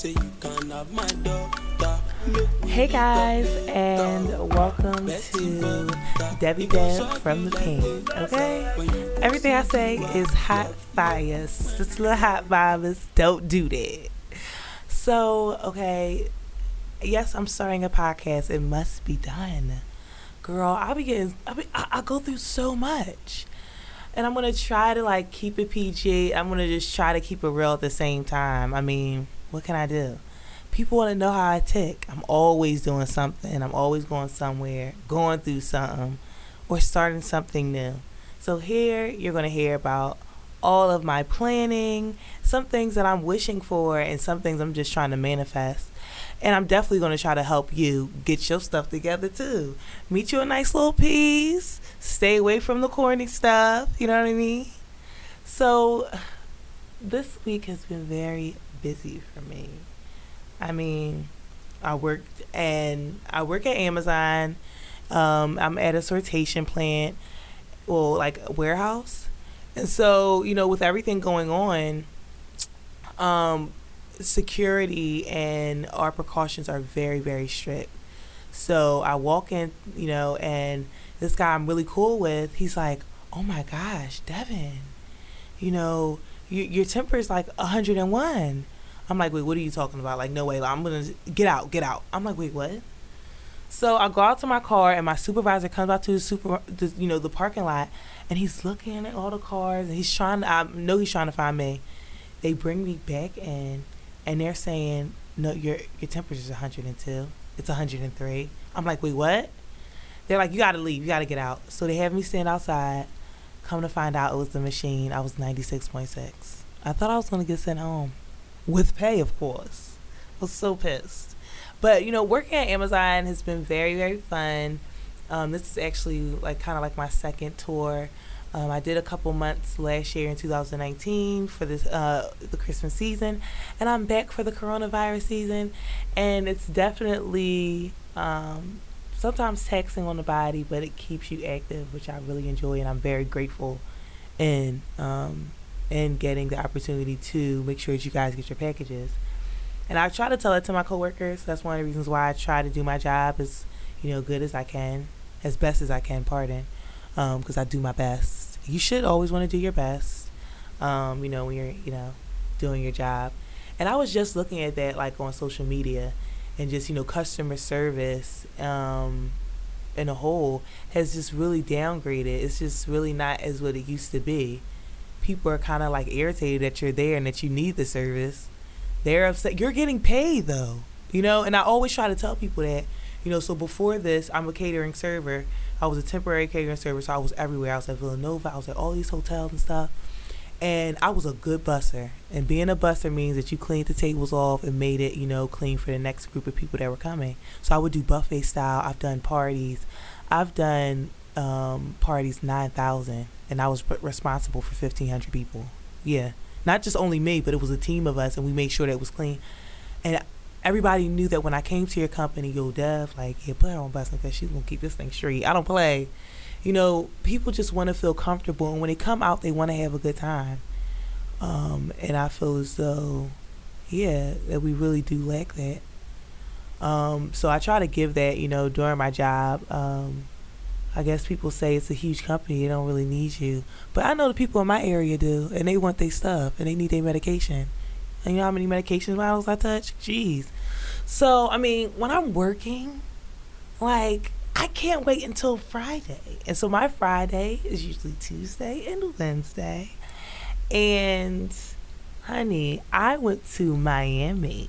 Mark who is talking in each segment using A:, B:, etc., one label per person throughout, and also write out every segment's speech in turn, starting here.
A: Hey guys, and welcome to Debbie Deb from the Pain. Okay, everything I say is hot fire. Just little hot vibes. Don't do that. So, okay, yes, I'm starting a podcast. It must be done, girl. I be getting, I, be, I, I go through so much and I'm gonna try to like keep it PG. I'm gonna just try to keep it real at the same time. I mean, what can I do? People want to know how I tick. I'm always doing something. I'm always going somewhere, going through something, or starting something new. So here you're gonna hear about all of my planning, some things that I'm wishing for, and some things I'm just trying to manifest. And I'm definitely going to try to help you get your stuff together too. Meet you a nice little piece. Stay away from the corny stuff. You know what I mean? So, this week has been very busy for me. I mean, I worked and I work at Amazon. Um, I'm at a sortation plant, well, like a warehouse. And so, you know, with everything going on, um, security and our precautions are very, very strict. So I walk in, you know, and this guy I'm really cool with, he's like, oh my gosh, Devin, you know, your temper is like 101. I'm like, wait, what are you talking about? Like, no way, I'm gonna get out, get out. I'm like, wait, what? So I go out to my car, and my supervisor comes out to the super, the, you know, the parking lot, and he's looking at all the cars, and he's trying. To, I know he's trying to find me. They bring me back in, and they're saying, no, your your temperature is 102. It's 103. I'm like, wait, what? They're like, you got to leave. You got to get out. So they have me stand outside. Come to find out, it was the machine. I was 96.6. I thought I was going to get sent home with pay, of course. I was so pissed. But, you know, working at Amazon has been very, very fun. Um, this is actually like kind of like my second tour. Um, I did a couple months last year in 2019 for this uh, the Christmas season, and I'm back for the coronavirus season, and it's definitely um, sometimes taxing on the body, but it keeps you active, which I really enjoy, and I'm very grateful in um, in getting the opportunity to make sure that you guys get your packages. And I try to tell it to my coworkers. That's one of the reasons why I try to do my job as you know good as I can, as best as I can. Pardon, because um, I do my best you should always want to do your best. Um, you know, when you're, you know, doing your job. And I was just looking at that like on social media and just, you know, customer service um, in a whole has just really downgraded. It's just really not as what it used to be. People are kind of like irritated that you're there and that you need the service. They're upset. You're getting paid though, you know, and I always try to tell people that, you know, so before this, I'm a catering server I was a temporary catering server, so I was everywhere. I was at Villanova, I was at all these hotels and stuff. And I was a good busser. And being a busser means that you cleaned the tables off and made it, you know, clean for the next group of people that were coming. So I would do buffet style. I've done parties. I've done um, parties 9,000. And I was responsible for 1,500 people. Yeah. Not just only me, but it was a team of us, and we made sure that it was clean. And everybody knew that when I came to your company, yo, Dev, like, yeah, put her on bus because. She's gonna keep this thing straight. I don't play. You know, people just want to feel comfortable, and when they come out, they want to have a good time. Um, and I feel as though, yeah, that we really do lack that. Um, so I try to give that, you know, during my job. Um, I guess people say it's a huge company; they don't really need you, but I know the people in my area do, and they want their stuff and they need their medication. And you know how many medication bottles I touch? Jeez. So, I mean, when I'm working, like, I can't wait until Friday. And so my Friday is usually Tuesday and Wednesday. And, honey, I went to Miami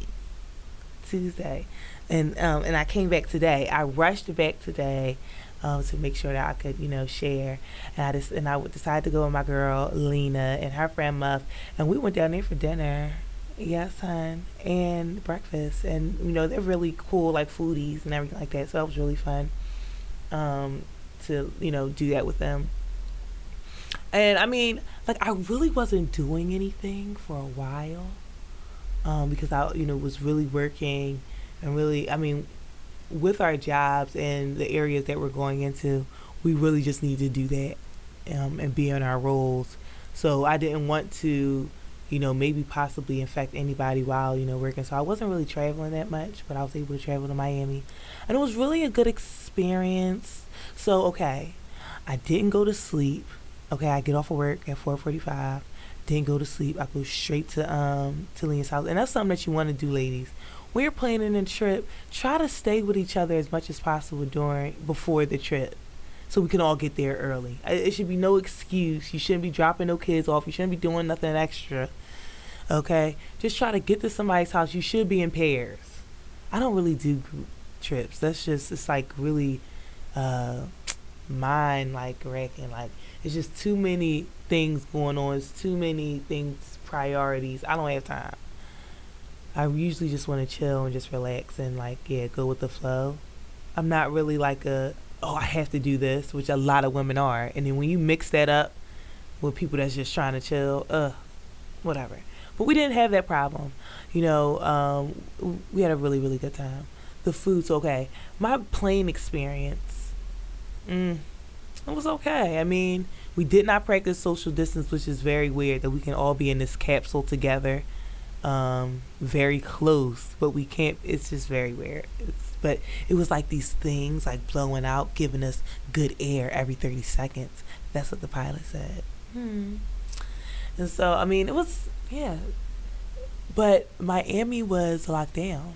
A: Tuesday. And um, and I came back today. I rushed back today um, to make sure that I could, you know, share. And I just and I decided to go with my girl Lena and her friend Muff, and we went down there for dinner. Yes, hon. And breakfast. And, you know, they're really cool, like foodies and everything like that. So that was really fun um, to, you know, do that with them. And I mean, like, I really wasn't doing anything for a while um, because I, you know, was really working and really, I mean, with our jobs and the areas that we're going into, we really just need to do that um, and be in our roles. So I didn't want to you know, maybe possibly infect anybody while, you know, working. So I wasn't really traveling that much, but I was able to travel to Miami. And it was really a good experience. So, okay, I didn't go to sleep. Okay, I get off of work at 4:45. Didn't go to sleep. I go straight to um to Lean's house, and that's something that you want to do, ladies. When you're planning a trip, try to stay with each other as much as possible during before the trip, so we can all get there early. It should be no excuse. You shouldn't be dropping no kids off. You shouldn't be doing nothing extra. Okay, just try to get to somebody's house. You should be in pairs. I don't really do group trips. That's just it's like really uh mind like wrecking. Like it's just too many things going on. It's too many things priorities. I don't have time. I usually just want to chill and just relax and like yeah, go with the flow. I'm not really like a oh I have to do this, which a lot of women are. And then when you mix that up with people that's just trying to chill, uh, whatever. But we didn't have that problem. You know, um, we had a really really good time. The food's okay. My plane experience, mm, it was okay. I mean, we did not practice social distance, which is very weird that we can all be in this capsule together, um, very close, but we can't. It's just very weird. It's, but it was like these things like blowing out, giving us good air every 30 seconds. That's what the pilot said. Hmm. And so, I mean, it was, yeah. But Miami was locked down.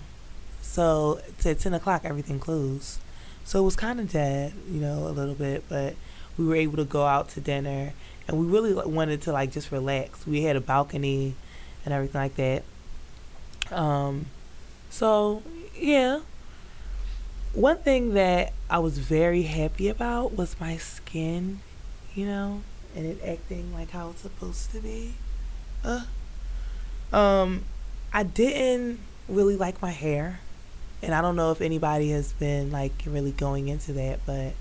A: So, at 10 o'clock, everything closed. So it was kind of dead, you know, a little bit, but we were able to go out to dinner and we really wanted to like just relax. We had a balcony and everything like that. Um, so yeah. One thing that I was very happy about was my skin, you know, and it acting like how it's supposed to be. Uh, um, I didn't really like my hair and I don't know if anybody has been like really going into that, but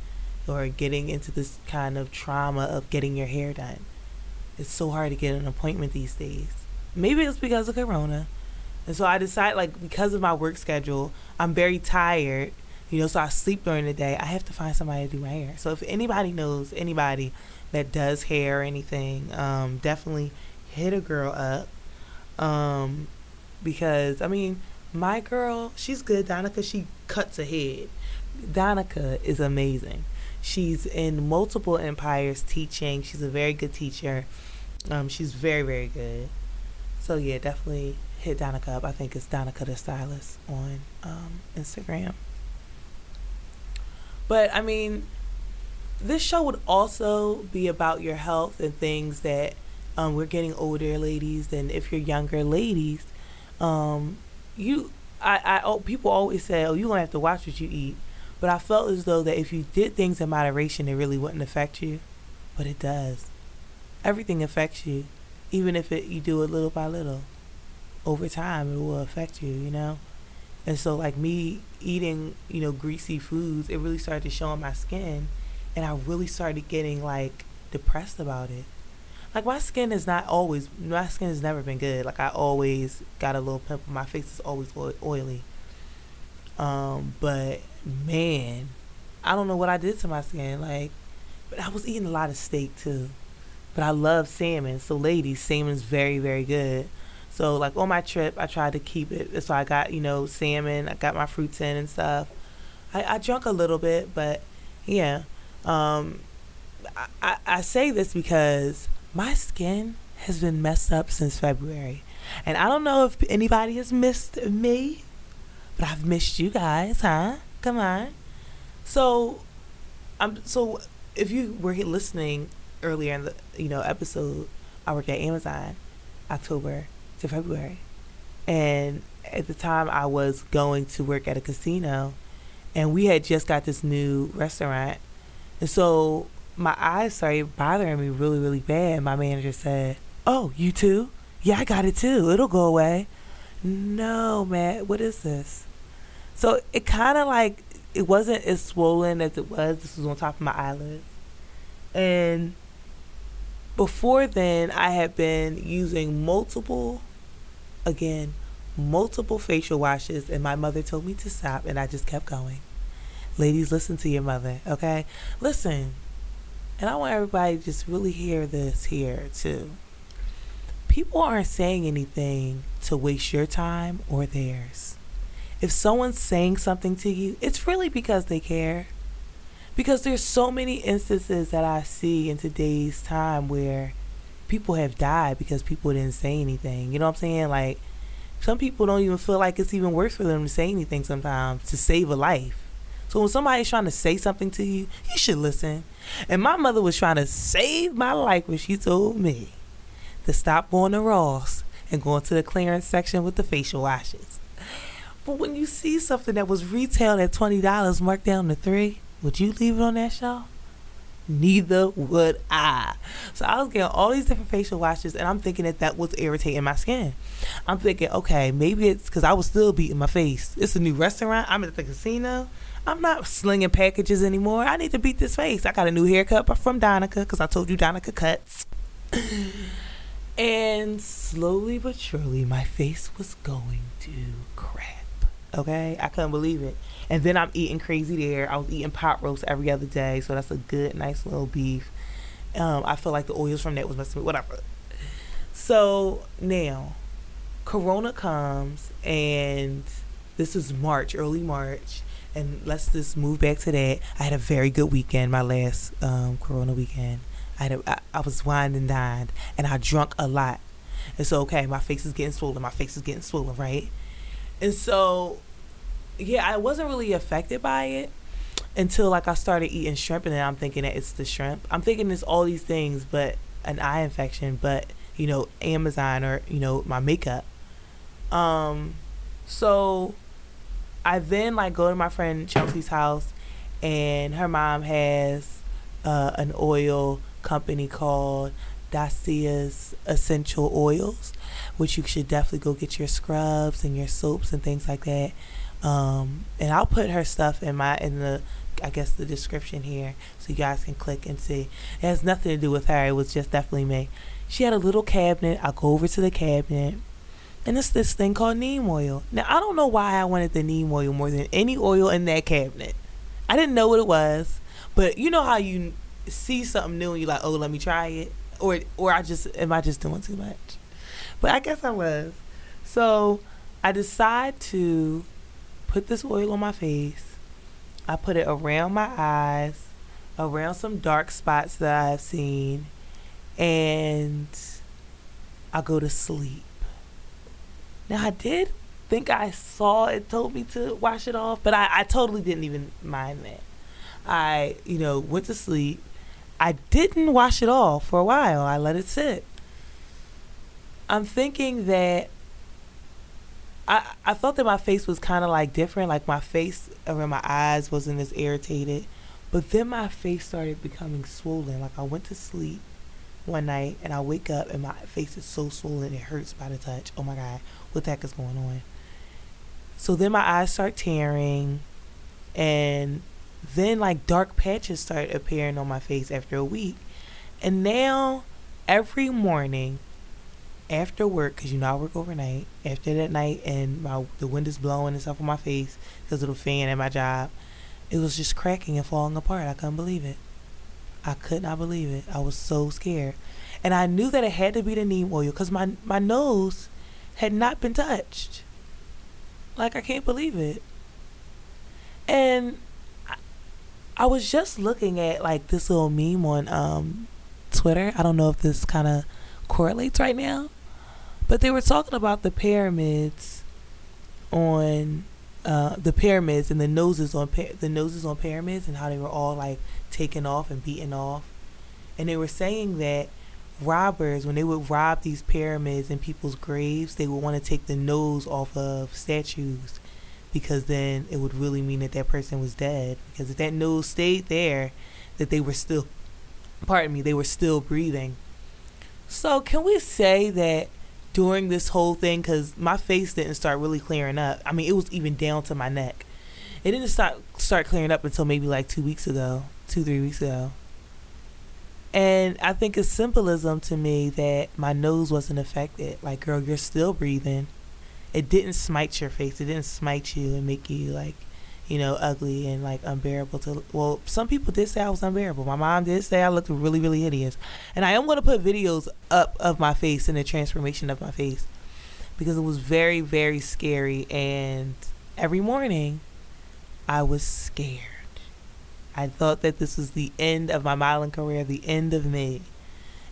A: or getting into this kind of trauma of getting your hair done. It's so hard to get an appointment these days. Maybe it's because of Corona. And so I decided, like, because of my work schedule, I'm very tired, you know, so I sleep during the day. I have to find somebody to do my hair. So if anybody knows anybody that does hair or anything, um, definitely hit a girl up. Um, because, I mean, my girl, she's good. Donica, she cuts ahead. Donica is amazing. She's in multiple empires teaching. She's a very good teacher. Um, she's very, very good. So yeah, definitely hit Donica up. I think it's Donica the Stylist on um, Instagram. But I mean, this show would also be about your health and things that um, we're getting older, ladies, and if you're younger, ladies, um, you I, I oh, people always say, "Oh, you gonna have to watch what you eat," but I felt as though that if you did things in moderation, it really wouldn't affect you, but it does. Everything affects you, even if it you do it little by little. Over time, it will affect you, you know. And so, like me eating, you know, greasy foods, it really started to show on my skin, and I really started getting like depressed about it like my skin is not always my skin has never been good. Like I always got a little pimple. My face is always oily. Um, but man, I don't know what I did to my skin. Like, but I was eating a lot of steak too. But I love salmon. So ladies, salmon's very very good. So like on my trip, I tried to keep it. So I got you know salmon. I got my fruits in and stuff. I, I drunk a little bit, but yeah. Um, I, I, I say this because my skin has been messed up since February. And I don't know if anybody has missed me, but I've missed you guys, huh? Come on. So, I'm so if you were listening earlier in the you know episode, I worked at Amazon, October to February, and at the time I was going to work at a casino, and we had just got this new restaurant, and so my eyes started bothering me really, really bad. My manager said, Oh, you too? Yeah, I got it too. It'll go away. No, man, what is this? So it kind of like, it wasn't as swollen as it was. This was on top of my eyelid. And before then, I had been using multiple, again, multiple facial washes, and my mother told me to stop, and I just kept going. Ladies, listen to your mother, okay? Listen, and I want everybody to just really hear this here too. people aren't saying anything to waste your time or theirs. If someone's saying something to you, it's really because they care. Because there's so many instances that I see in today's time where people have died because people didn't say anything. You know what I'm saying? Like some people don't even feel like it's even worth for them to say anything sometimes to save a life. So when somebody's trying to say something to you, you should listen. And my mother was trying to save my life when she told me to stop going to Ross and going to the clearance section with the facial washes. But when you see something that was retailed at twenty dollars marked down to three, would you leave it on that shelf? Neither would I. So I was getting all these different facial washes, and I'm thinking that that was irritating my skin. I'm thinking, okay, maybe it's because I was still beating my face. It's a new restaurant. I'm at the casino. I'm not slinging packages anymore. I need to beat this face. I got a new haircut from Donica because I told you Donica cuts. and slowly but surely, my face was going to crap. Okay, I couldn't believe it. And then I'm eating crazy there. I was eating pot roast every other day, so that's a good, nice little beef. Um, I feel like the oils from that was messing me. Whatever. So now, Corona comes, and this is March, early March, and let's just move back to that. I had a very good weekend, my last um, Corona weekend. I had a, I, I was wine and dined, and I drunk a lot. And so, okay, my face is getting swollen. My face is getting swollen, right? And so, yeah, I wasn't really affected by it until like I started eating shrimp, and then I'm thinking that it's the shrimp. I'm thinking it's all these things, but an eye infection, but you know, Amazon or you know, my makeup. Um, so I then like go to my friend Chelsea's house, and her mom has uh, an oil company called Dacia's Essential Oils, which you should definitely go get your scrubs and your soaps and things like that. Um, and I'll put her stuff in my in the I guess the description here so you guys can click and see. It has nothing to do with her. It was just definitely me. She had a little cabinet. I go over to the cabinet and it's this thing called neem oil. Now I don't know why I wanted the neem oil more than any oil in that cabinet. I didn't know what it was, but you know how you see something new and you're like, oh, let me try it, or or I just am I just doing too much? But I guess I was. So I decide to put this oil on my face. I put it around my eyes, around some dark spots that I've seen, and I go to sleep. Now I did think I saw it told me to wash it off, but I, I totally didn't even mind that. I, you know, went to sleep. I didn't wash it all for a while. I let it sit. I'm thinking that I I thought that my face was kind of like different, like my face around my eyes wasn't as irritated, but then my face started becoming swollen. Like I went to sleep one night and I wake up and my face is so swollen it hurts by the touch. Oh my god, what the heck is going on? So then my eyes start tearing and then like dark patches start appearing on my face after a week. And now every morning after work, because you know I work overnight, after that night and my the wind is blowing and stuff on my face because of the fan at my job, it was just cracking and falling apart. I couldn't believe it. I could not believe it. I was so scared. And I knew that it had to be the neem oil because my, my nose had not been touched. Like, I can't believe it. And I, was just looking at like this little meme on um, Twitter. I don't know if this kind of correlates right now, but they were talking about the pyramids on uh, the pyramids and the noses on the noses on pyramids and how they were all like taken off and beaten off. And they were saying that robbers, when they would rob these pyramids and people's graves, they would want to take the nose off of statues because then it would really mean that that person was dead. Because if that nose stayed there, that they were still, pardon me, they were still breathing. So, can we say that during this whole thing, because my face didn't start really clearing up, I mean, it was even down to my neck. It didn't start start clearing up until maybe like two weeks ago two, three weeks ago. And I think it's symbolism to me that my nose wasn't affected. Like, girl, you're still breathing. It didn't smite your face. It didn't smite you and make you like you know, ugly and like unbearable to. Well, some people did say I was unbearable. My mom did say I looked really, really hideous. And I am going to put videos up of my face and the transformation of my face because it was very, very scary. And every morning, I was scared. I thought that this was the end of my modeling career, the end of me.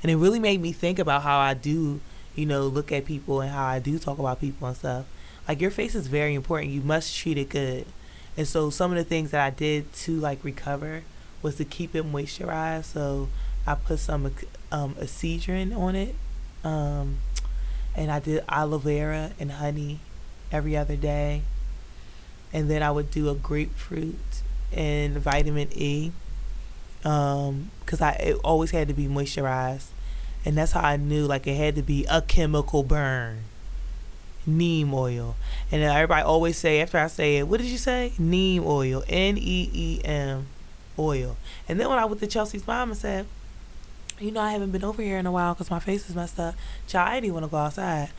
A: And it really made me think about how I do, you know, look at people and how I do talk about people and stuff. Like, your face is very important. You must treat it good and so some of the things that I did to like recover was to keep it moisturized. So I put some um, Excedrin on it, um, and I did aloe vera and honey every other day, and then I would do a grapefruit and vitamin E, because um, I it always had to be moisturized, and that's how I knew like it had to be a chemical burn neem oil. And everybody always say after I say it, what did you say? Neem oil, N E E M oil. And then when I went to Chelsea's mom and said, you know, I haven't been over here in a while because my face is messed up. Child, I didn't want to go outside.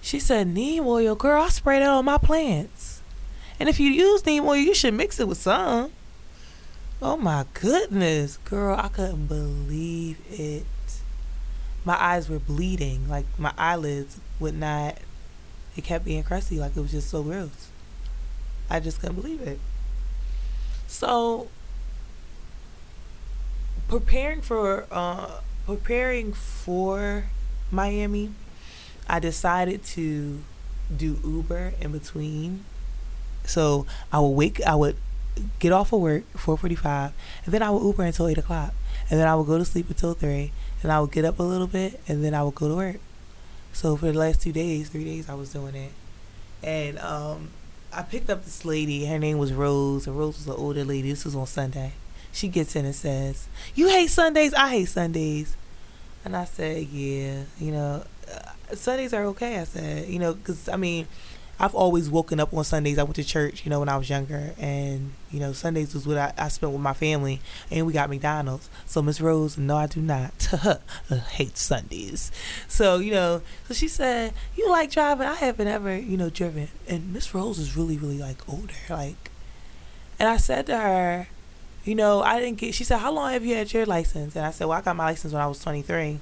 A: She said, neem oil, girl, I spray that on my plants. And if you use neem oil, you should mix it with some. Oh my goodness, girl, I couldn't believe it. My eyes were bleeding, like my eyelids would not it kept being crusty, like it was just so gross. I just couldn't believe it. So preparing for uh, preparing for Miami, I decided to do Uber in between. So I would wake, I would get off of work four forty five, and then I would Uber until eight o'clock, and then I would go to sleep until three, and I would get up a little bit, and then I would go to work. So for the last two days, three days, I was doing it, and um, I picked up this lady. Her name was Rose, and Rose was an older lady. This was on Sunday. She gets in and says, "You hate Sundays. I hate Sundays." And I said, "Yeah, you know, uh, Sundays are okay." I said, "You know, because I mean." I've always woken up on Sundays. I went to church, you know, when I was younger, and you know, Sundays was what I, I spent with my family, and we got McDonald's. So Miss Rose, no, I do not hate Sundays. So you know, so she said, "You like driving? I haven't ever, you know, driven." And Miss Rose is really, really like older, like. And I said to her, you know, I didn't get. She said, "How long have you had your license?" And I said, "Well, I got my license when I was 23."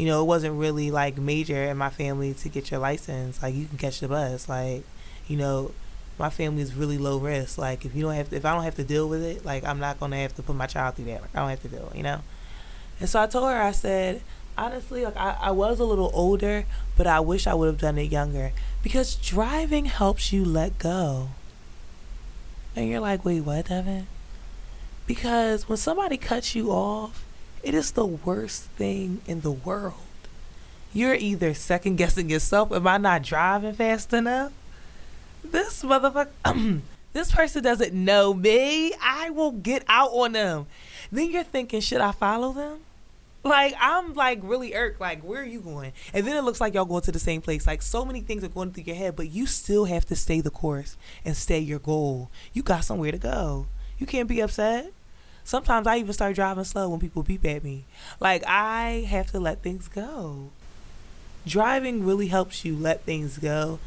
A: You know, it wasn't really like major in my family to get your license. Like you can catch the bus. Like, you know, my family is really low risk. Like if you don't have to, if I don't have to deal with it, like I'm not gonna have to put my child through that. Like I don't have to deal, you know. And so I told her, I said, honestly, like I, I was a little older, but I wish I would have done it younger because driving helps you let go. And you're like, wait, what, Devin? Because when somebody cuts you off, it is the worst thing in the world. You're either second guessing yourself, am I not driving fast enough? This motherfucker, this person doesn't know me. I will get out on them. Then you're thinking, should I follow them? Like I'm like really irked. Like where are you going? And then it looks like y'all going to the same place. Like so many things are going through your head, but you still have to stay the course and stay your goal. You got somewhere to go. You can't be upset. Sometimes I even start driving slow when people beep at me. Like I have to let things go. Driving really helps you let things go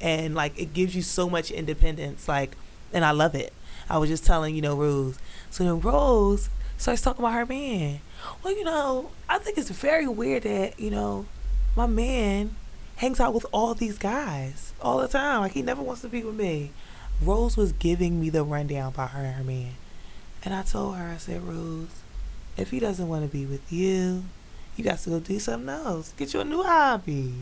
A: and like it gives you so much independence like and I love it. I was just telling, you know, Rose. So then Rose starts talking about her man. Well, you know, I think it's very weird that, you know, my man hangs out with all these guys all the time. Like he never wants to be with me. Rose was giving me the rundown about her and her man. And I told her, I said, Rose, if he doesn't want to be with you, you got to go do something else. Get you a new hobby.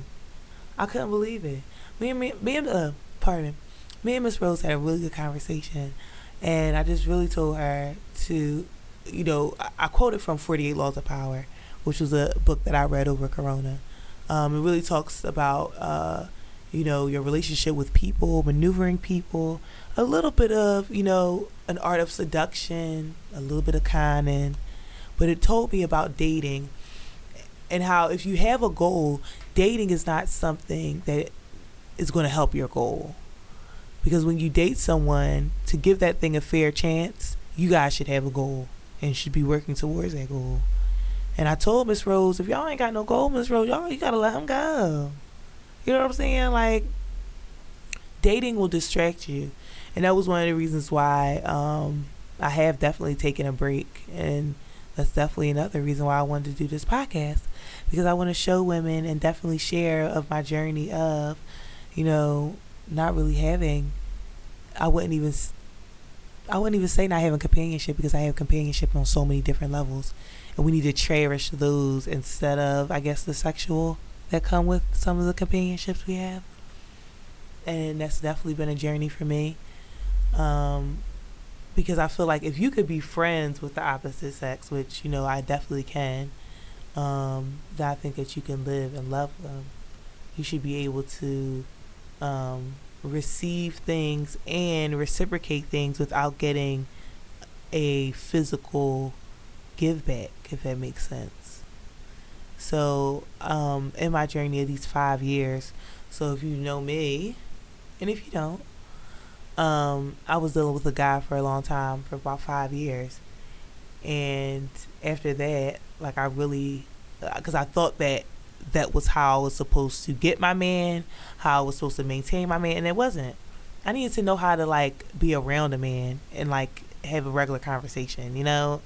A: I couldn't believe it. Me and me, me and uh, pardon, me and Miss Rose had a really good conversation, and I just really told her to, you know, I, I quoted from Forty Eight Laws of Power, which was a book that I read over Corona. Um, it really talks about, uh, you know, your relationship with people, maneuvering people, a little bit of, you know, an art of seduction, a little bit of conning, but it told me about dating and how if you have a goal, dating is not something that is going to help your goal. Because when you date someone, to give that thing a fair chance, you guys should have a goal and should be working towards that goal. And I told Miss Rose, if y'all ain't got no goal, Miss Rose, y'all you gotta let him go. You know what I'm saying? Like dating will distract you, and that was one of the reasons why um, I have definitely taken a break, and that's definitely another reason why I wanted to do this podcast because I want to show women and definitely share of my journey of, you know, not really having. I wouldn't even. I wouldn't even say not having companionship because I have companionship on so many different levels, and we need to cherish those instead of, I guess, the sexual that come with some of the companionships we have. And that's definitely been a journey for me. Um, because I feel like if you could be friends with the opposite sex, which you know I definitely can, um, that I think that you can live and love them. You should be able to um, receive things and reciprocate things without getting a physical give back, if that makes sense. So, um, in my journey of these five years, so if you know me, and if you don't, um, I was dealing with a guy for a long time, for about five years. And after that, like I really, because I thought that that was how I was supposed to get my man, how I was supposed to maintain my man, and it wasn't. I needed to know how to like be around a man and like have a regular conversation, you know?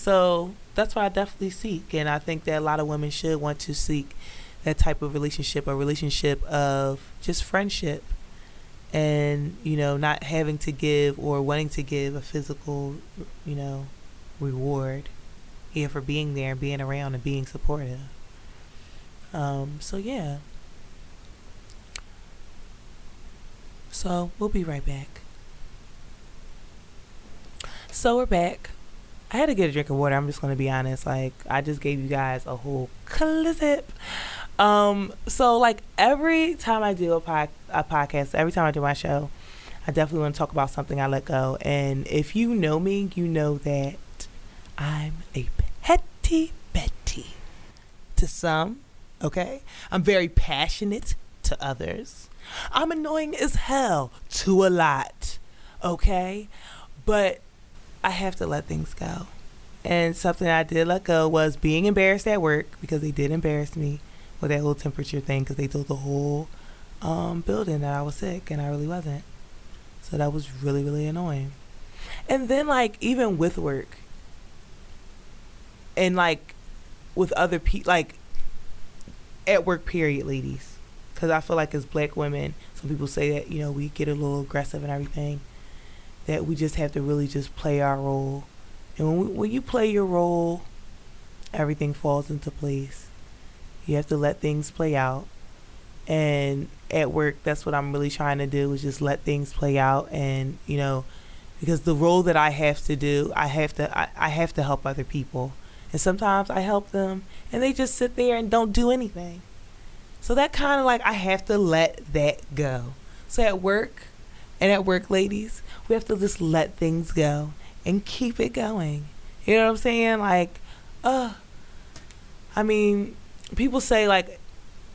A: So that's why I definitely seek. And I think that a lot of women should want to seek that type of relationship, a relationship of just friendship and, you know, not having to give or wanting to give a physical, you know, reward here for being there and being around and being supportive. Um, so yeah. So we'll be right back. So we're back. I had to get a drink of water. I'm just gonna be honest. Like I just gave you guys a whole clip. Um, so like every time I do a, pod, a podcast, every time I do my show, I definitely want to talk about something I let go. And if you know me, you know that I'm a petty Betty to some. Okay, I'm very passionate to others. I'm annoying as hell to a lot. Okay, but I have to let things go. And something I did let go was being embarrassed at work because they did embarrass me with that whole temperature thing because they told the whole um, building that I was sick and I really wasn't. So that was really, really annoying. And then, like, even with work and like with other people, like at work, period, ladies. Because I feel like as black women, some people say that, you know, we get a little aggressive and everything that we just have to really just play our role. And when, we, when you play your role, everything falls into place. You have to let things play out. And at work, that's what I'm really trying to do is just let things play out. And, you know, because the role that I have to do, I have to, I, I have to help other people. And sometimes I help them and they just sit there and don't do anything. So that kind of like, I have to let that go. So at work, and at work, ladies, we have to just let things go and keep it going. You know what I'm saying? Like, uh, I mean, people say like,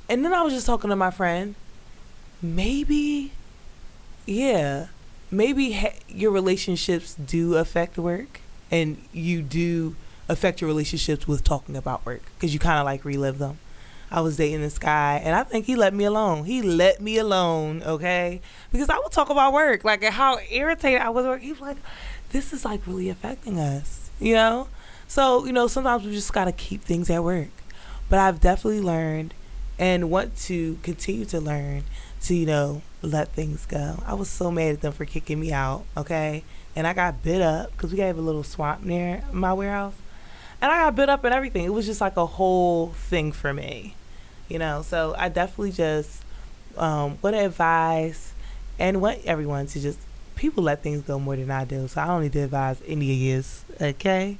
A: and then I was just talking to my friend. Maybe, yeah, maybe ha- your relationships do affect work, and you do affect your relationships with talking about work because you kind of like relive them. I was dating this guy, and I think he let me alone. He let me alone, okay? Because I would talk about work, like how irritated I was. He was like, "This is like really affecting us," you know. So you know, sometimes we just gotta keep things at work. But I've definitely learned, and want to continue to learn to you know let things go. I was so mad at them for kicking me out, okay? And I got bit up because we have a little swamp near my warehouse and I got bit up and everything. It was just like a whole thing for me you know. So I definitely just um, would advise and want everyone to just people let things go more than I do. So I only did advise any of you, okay?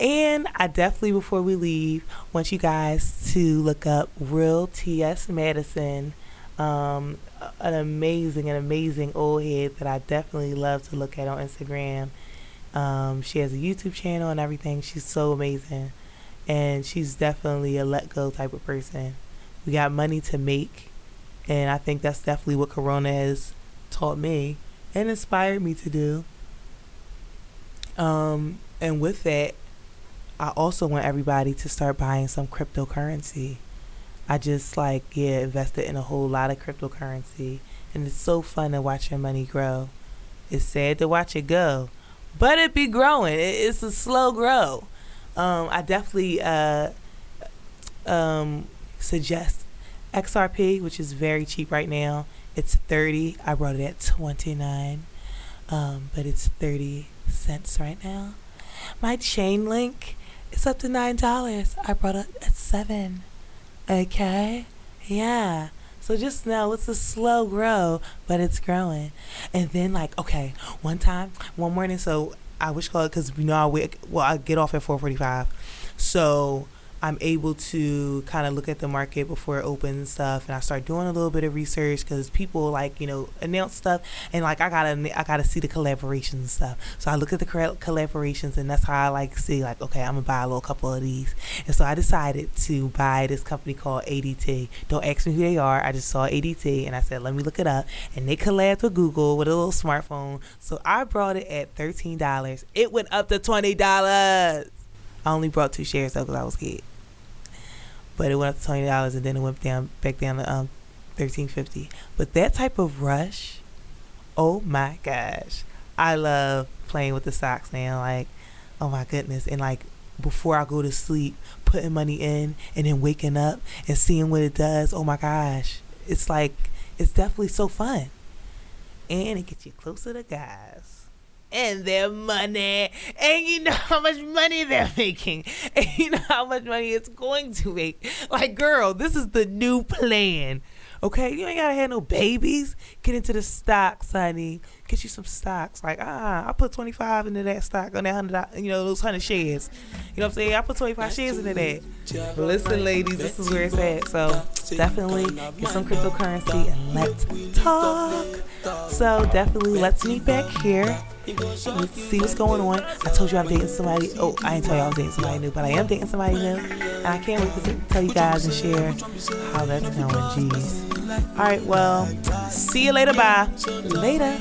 A: And I definitely, before we leave, want you guys to look up Real T.S. Madison. Um, an amazing, an amazing old head that I definitely love to look at on Instagram. Um, she has a YouTube channel and everything. She's so amazing and she's definitely a let go type of person. We got money to make, and I think that's definitely what Corona has taught me and inspired me to do. Um, and with that, I also want everybody to start buying some cryptocurrency. I just like yeah invested in a whole lot of cryptocurrency, and it's so fun to watch your money grow. It's sad to watch it go, but it be growing. It's a slow grow. Um, I definitely uh, um, suggest XRP, which is very cheap right now. It's 30. I brought it at 29. Um, but it's 30 cents right now. My Chainlink is up to $9. I brought it at 7. Okay? Yeah. So just know it's a slow grow, but it's growing. And then like, okay, one time, one morning, so I wish call it because you know I wake, well I get off at 4:45, so I'm able to kind of look at the market before it opens stuff, and I start doing a little bit of research because people like you know announce stuff, and like I gotta I gotta see the collaborations and stuff. So I look at the collaborations, and that's how I like see like okay I'm gonna buy a little couple of these, and so I decided to buy this company called ADT. Don't ask me who they are. I just saw ADT, and I said let me look it up, and they collabed with Google with a little smartphone. So I brought it at thirteen dollars. It went up to twenty dollars. I only brought two shares though because I was scared. But it went up to twenty dollars and then it went down back down to um thirteen fifty. But that type of rush, oh my gosh. I love playing with the stocks now. Like, oh my goodness. And like before I go to sleep, putting money in and then waking up and seeing what it does. Oh my gosh. It's like it's definitely so fun. And it gets you closer to guys and their money. And you know how much money they're making. And you know how much money it's going to make. Like, girl, this is the new plan. Okay, you ain't gotta have no babies. Get into the stocks, honey. Get you some stocks. Like, ah, I put twenty five into that stock on that hundred, you know, those hundred shares. You know what I'm saying? I put twenty five shares into that. Listen, ladies, this is where it's at. So definitely get some cryptocurrency and let's talk. So definitely let's meet back here. See what's going on. I told you I'm dating somebody. Oh, I didn't tell you I was dating somebody new, but I am dating somebody new. And I can't wait to tell you guys and share how that's going. Jeez. All right, well, see you later. Bye. Later.